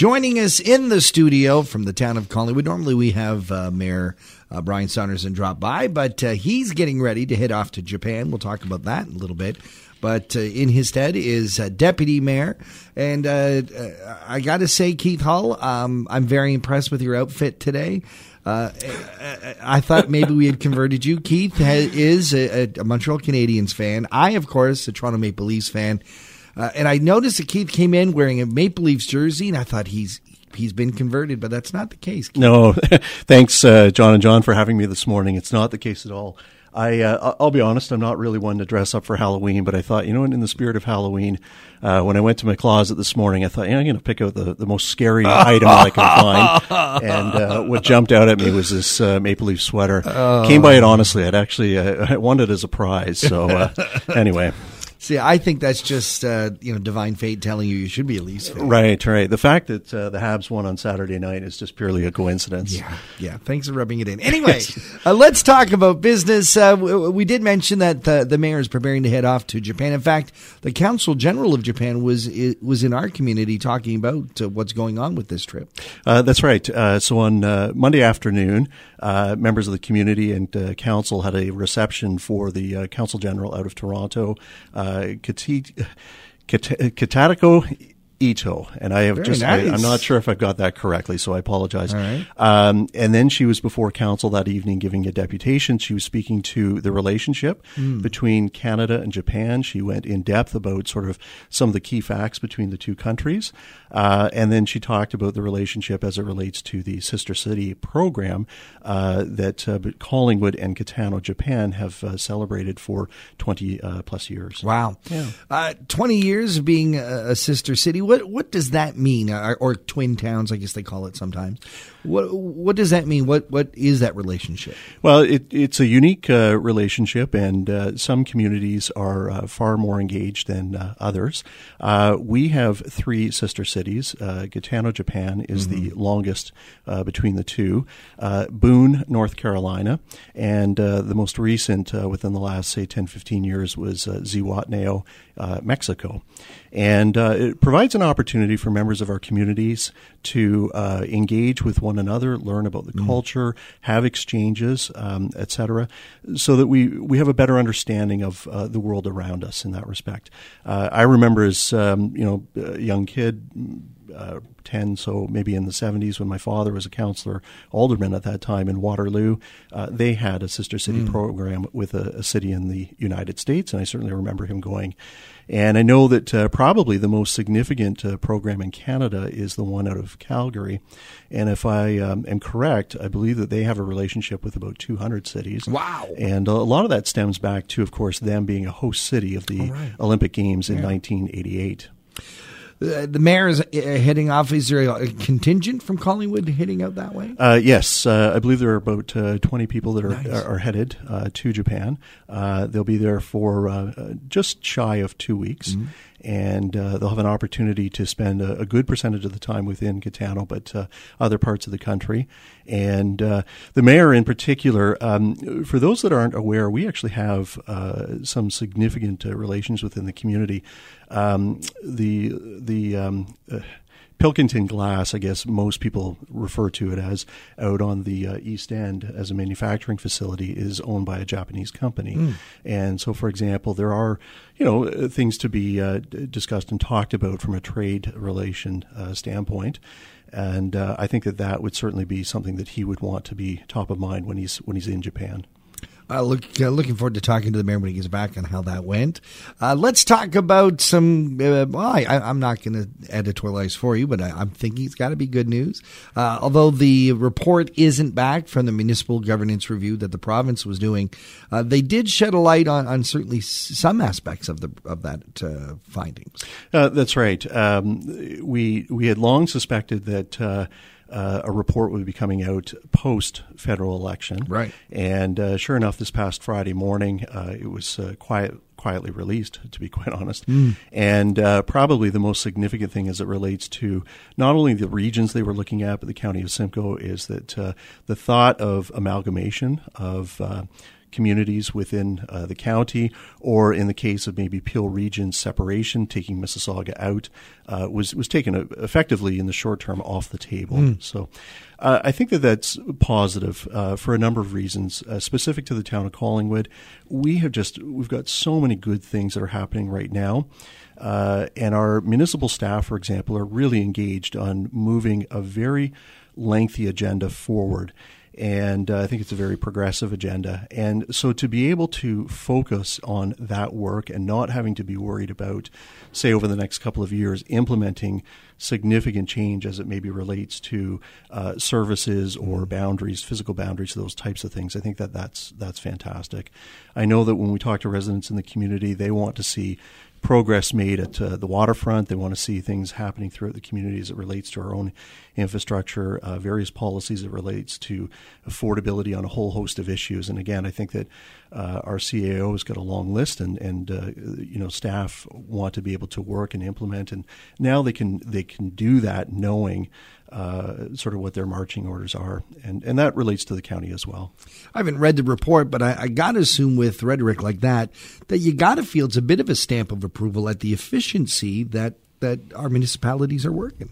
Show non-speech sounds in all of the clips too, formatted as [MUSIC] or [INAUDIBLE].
Joining us in the studio from the town of Collingwood. Normally we have uh, Mayor uh, Brian Saunderson drop by, but uh, he's getting ready to head off to Japan. We'll talk about that in a little bit. But uh, in his stead is uh, Deputy Mayor. And uh, I got to say, Keith Hull, um, I'm very impressed with your outfit today. Uh, I thought maybe we had converted you. Keith ha- is a, a Montreal Canadiens fan. I, of course, a Toronto Maple Leafs fan. Uh, and I noticed that Keith came in wearing a Maple Leafs jersey, and I thought he's he's been converted, but that's not the case. Keith. No, [LAUGHS] thanks, uh, John and John, for having me this morning. It's not the case at all. I, uh, I'll be honest, I'm not really one to dress up for Halloween, but I thought, you know, in the spirit of Halloween, uh, when I went to my closet this morning, I thought, yeah, I'm going to pick out the, the most scary [LAUGHS] item I can find. And uh, what jumped out at me was this uh, Maple Leaf sweater. Came by it honestly. I'd actually uh, [LAUGHS] I won it as a prize. So uh, anyway. See, I think that's just uh, you know divine fate telling you you should be a Leafs fan. Right, right. The fact that uh, the Habs won on Saturday night is just purely a coincidence. Yeah, yeah. Thanks for rubbing it in. Anyway, [LAUGHS] uh, let's talk about business. Uh, w- we did mention that the, the mayor is preparing to head off to Japan. In fact, the Council General of Japan was was in our community talking about uh, what's going on with this trip. Uh, that's right. Uh, so on uh, Monday afternoon, uh, members of the community and uh, council had a reception for the uh, council general out of Toronto, uh, Kati- Kata- Katatiko Ito, and I have Very just I, nice. I'm not sure if I've got that correctly, so I apologize. All right. Um, and then she was before council that evening giving a deputation. She was speaking to the relationship Hmm. between Canada and Japan. She went in depth about sort of some of the key facts between the two countries. Uh, and then she talked about the relationship as it relates to the Sister City program uh, that uh, Collingwood and Katano, Japan, have uh, celebrated for 20 uh, plus years. Wow, uh, twenty years of being a, a sister city. What what does that mean? Or, or twin towns, I guess they call it sometimes. What what does that mean? What what is that relationship? Well, it, it's a unique uh, relationship, and uh, some communities are uh, far more engaged than uh, others. Uh, we have three sister cities. Uh, Katano, Japan, is the longest uh, between the two. Uh, Boone, North Carolina, and uh, the most recent uh, within the last, say, 10, 15 years was uh, Zihuatanejo, uh, Mexico. And uh, it provides an opportunity for members of our communities to uh, engage with one another, learn about the culture, have exchanges, um, etc., so that we, we have a better understanding of uh, the world around us in that respect. Uh, I remember as um, you know a young kid. Uh, 10, so maybe in the 70s when my father was a counselor, alderman at that time in Waterloo, uh, they had a sister city program with a, a city in the United States, and I certainly remember him going. And I know that uh, probably the most significant uh, program in Canada is the one out of Calgary. And if I um, am correct, I believe that they have a relationship with about 200 cities. Wow. And a lot of that stems back to, of course, them being a host city of the Olympic Games in 1988. Uh, the mayor is uh, heading off. Is there a contingent from Collingwood heading out that way? Uh, yes, uh, I believe there are about uh, 20 people that are, Nice. are, are headed uh, to Japan. Uh, they'll be there for just shy of two weeks. Mm-hmm. And uh, they'll have an opportunity to spend a, a good percentage of the time within Katano, but uh, other parts of the country. And uh, the mayor, in particular, um, for those that aren't aware, we actually have uh, some significant uh, relations within the community. Um, the the um, uh, Pilkington Glass, I guess most people refer to it as, out on the uh, East End as a manufacturing facility, is owned by a Japanese company. And so, for example, there are, you know, uh, things to be uh, discussed and talked about from a trade relation uh, standpoint. And uh, I think that that would certainly be something that he would want to be top of mind when he's when he's in Japan. Uh, look, uh, looking forward to talking to the mayor when he gets back on how that went. Uh, let's talk about some. Uh, well, I, I'm not going to editorialize for you, but I, I'm thinking it's got to be good news. Uh, although the report isn't back from the municipal governance review that the province was doing, uh, they did shed a light on, on certainly some aspects of the of that findings. That's right. Um, we we had long suspected that uh, a report would be coming out post federal election. Right. And uh, sure enough, this past Friday morning, uh, it was uh, quiet. Quietly released, to be [LAUGHS] quite honest, and uh, probably the most significant thing as it relates to not only the regions they were looking at, but the county of Simcoe, is that uh, the thought of amalgamation of uh, communities within uh, the county, or in the case of maybe Peel Region separation, taking Mississauga out, uh, was was taken uh, effectively in the short term off the table. Mm. So. Uh, I think that that's positive uh, for a number of reasons. Uh, specific to the town of Collingwood, we have just we've got so many good things that are happening right now. Uh, and our municipal staff, for example, are really engaged on moving a very lengthy agenda forward. And uh, I think it's a very progressive agenda. And so to be able to focus on that work and not having to be worried about, say, over the next couple of years, implementing significant change as it maybe relates to uh, services or boundaries, physical boundaries, those types of things. I think that that's that's fantastic. I know that when we talk to residents in the community, they want to see progress made at uh, the waterfront. They want to see things happening throughout the community as it relates to our own infrastructure, uh, various policies that relates to affordability on a whole host of issues. And again, I think that uh, our CAO has got a long list, and and uh, you know staff want to be able to work and implement, and now they can they can do that knowing uh, sort of what their marching orders are, and and that relates to the county as well. I haven't read the report, but I, I got to assume with rhetoric like that that you got to feel it's a bit of a stamp of approval at the efficiency that that our municipalities are working.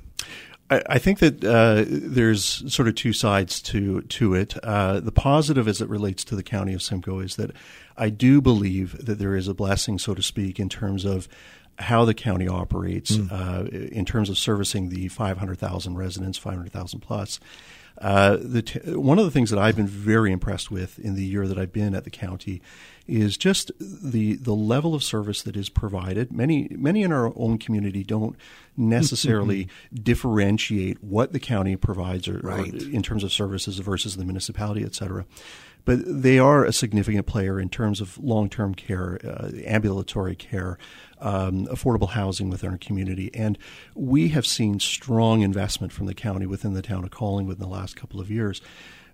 I, think that uh, there's sort of two sides to to it. Uh, the positive, as it relates to the county of Simcoe, is that I do believe that there is a blessing, so to speak, in terms of how the county operates mm. uh, in terms of servicing the 500,000 residents, 500,000 plus. Uh, t- one of the things that I've been very impressed with in the year that I've been at the county is just the the level of service that is provided. Many many in our own community don't necessarily [LAUGHS] differentiate what the county provides or, right. or, in terms of services versus the municipality, et cetera but they are a significant player in terms of long term care, uh, ambulatory care, um, affordable housing within our community. And we have seen strong investment from the county within the town of Collingwood in the last couple of years.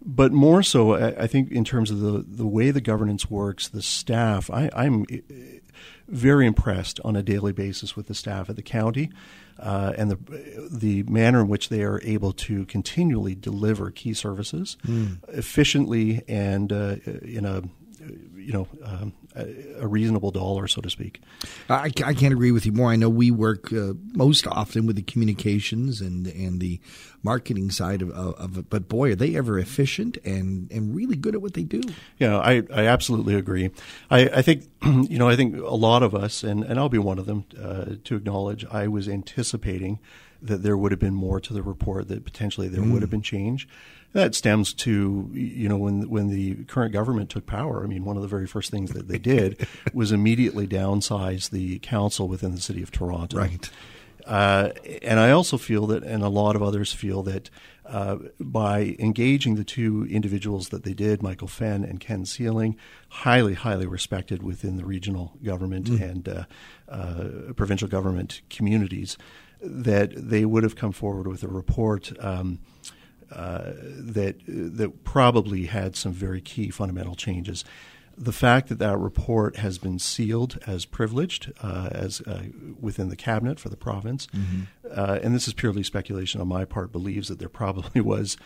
But more so, I think, in terms of the, the way the governance works, the staff, I, I'm very impressed on a daily basis with the staff at the county uh, and the the manner in which they are able to continually deliver key services mm. efficiently and uh, in a you know um, a reasonable dollar, so to speak. I, I can't agree with you more. I know we work uh, most often with the communications and and the marketing side of, of, it, but boy, are they ever efficient and, and really good at what they do. Yeah, I, I absolutely agree. I, I think [CLEARS THROAT] you know I think a lot of us, and, and I'll be one of them, uh, to acknowledge I was anticipating that there would have been more to the report, that potentially there mm. would have been change. That stems to you know when when the current government took power. I mean, one of the very first things that they did [LAUGHS] was immediately downsize the council within the city of Toronto. Right. Uh, and I also feel that, and a lot of others feel that, uh, by engaging the two individuals that they did, Michael Fenn and Ken Seiling, highly, highly respected within the regional government mm. and uh, uh provincial government communities, that they would have come forward with a report. Um, uh, that that probably had some very key fundamental changes. The fact that that report has been sealed as privileged uh, as uh, within the cabinet for the province, mm-hmm. Uh, and this is purely speculation on my part, believes that there probably [LAUGHS] was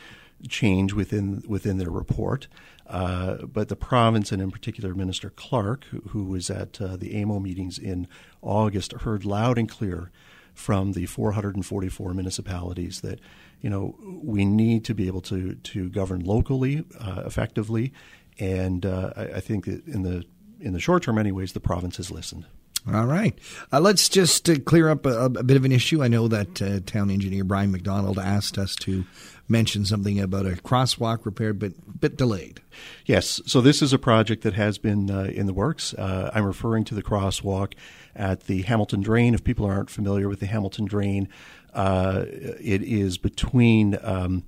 change within within their report. Uh, but the province, and in particular Minister Clark, who, who was at uh, the AMO meetings in August, heard loud and clear from the 444 municipalities that you know we need to be able to to govern locally uh, effectively, and uh, I, I, think that in the in the short term, anyways, the province has listened. All right. Uh, let's just uh, clear up a, a, bit of an issue. I know that uh, town engineer Brian McDonald asked us to mention something about a crosswalk repair, but bit delayed. Yes. So this is a project that has been uh, in the works. Uh, I'm referring to the crosswalk at the Hamilton Drain. If people aren't familiar with the Hamilton Drain, uh, it is between. Um,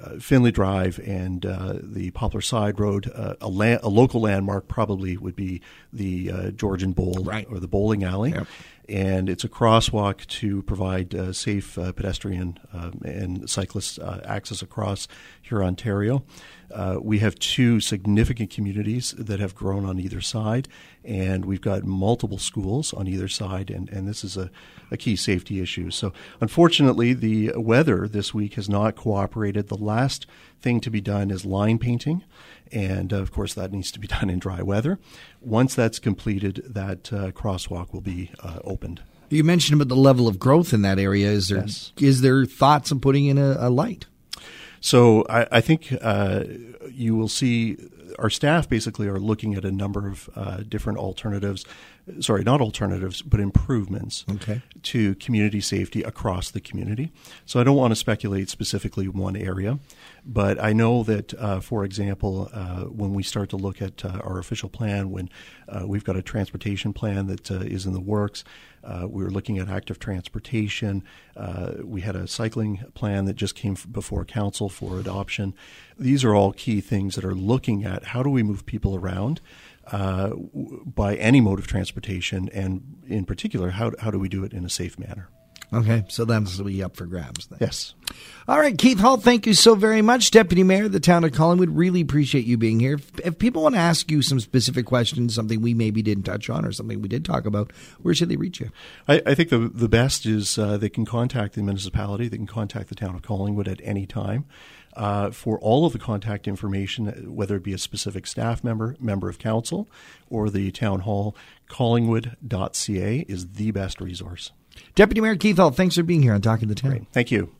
uh, Finlay Drive and uh, the Poplar Side Road. Uh, a, la- a, local landmark probably would be the uh, Georgian Bowl right. or the bowling alley. Yep. And it's a crosswalk to provide uh, safe uh, pedestrian um, and cyclist access across here, Ontario. Uh, we have two significant communities that have grown on either side, and we've got multiple schools on either side, and, and this is a, a key safety issue. So, unfortunately, the weather this week has not cooperated. The last thing to be done is line painting. And uh, of course, that needs to be [LAUGHS] done in dry weather. Once that's completed, that uh, crosswalk will be uh, opened. You mentioned about the level of growth in that area. Is there Yes. is there thoughts on putting in a, a light? So I, I think uh, you will see our staff basically are looking at a number of uh, different alternatives. Sorry, not alternatives, but improvements Okay. to community safety across the community. So I don't want to speculate specifically one area, but I know that, uh, for example, uh, when we start to look at uh, our official plan, when uh, we've got a transportation plan that uh, is in the works, uh, we were looking at active transportation. Uh, we had a cycling plan that just came before council for adoption. These are all key things that are looking at how do we move people around uh, by any mode of transportation, and in particular, how, how do we do it in a safe manner? Okay, so that's be up for grabs. Then. Yes. All right, Keith Hull, thank you so very much, Deputy Mayor of the town of Collingwood. Really appreciate you being here. If, if people want to ask you some specific questions, something we maybe didn't touch on, or something we did talk about, where should they reach you? I, I think the the best is uh, they can contact the municipality. They can contact the town of Collingwood at any time. Uh, for all of the contact information, whether it be a specific staff member, member of council, or the town hall, collingwood.ca is the best resource. Deputy Mayor Keith Hull, thanks for being here on Talking the Town. Great. Thank you.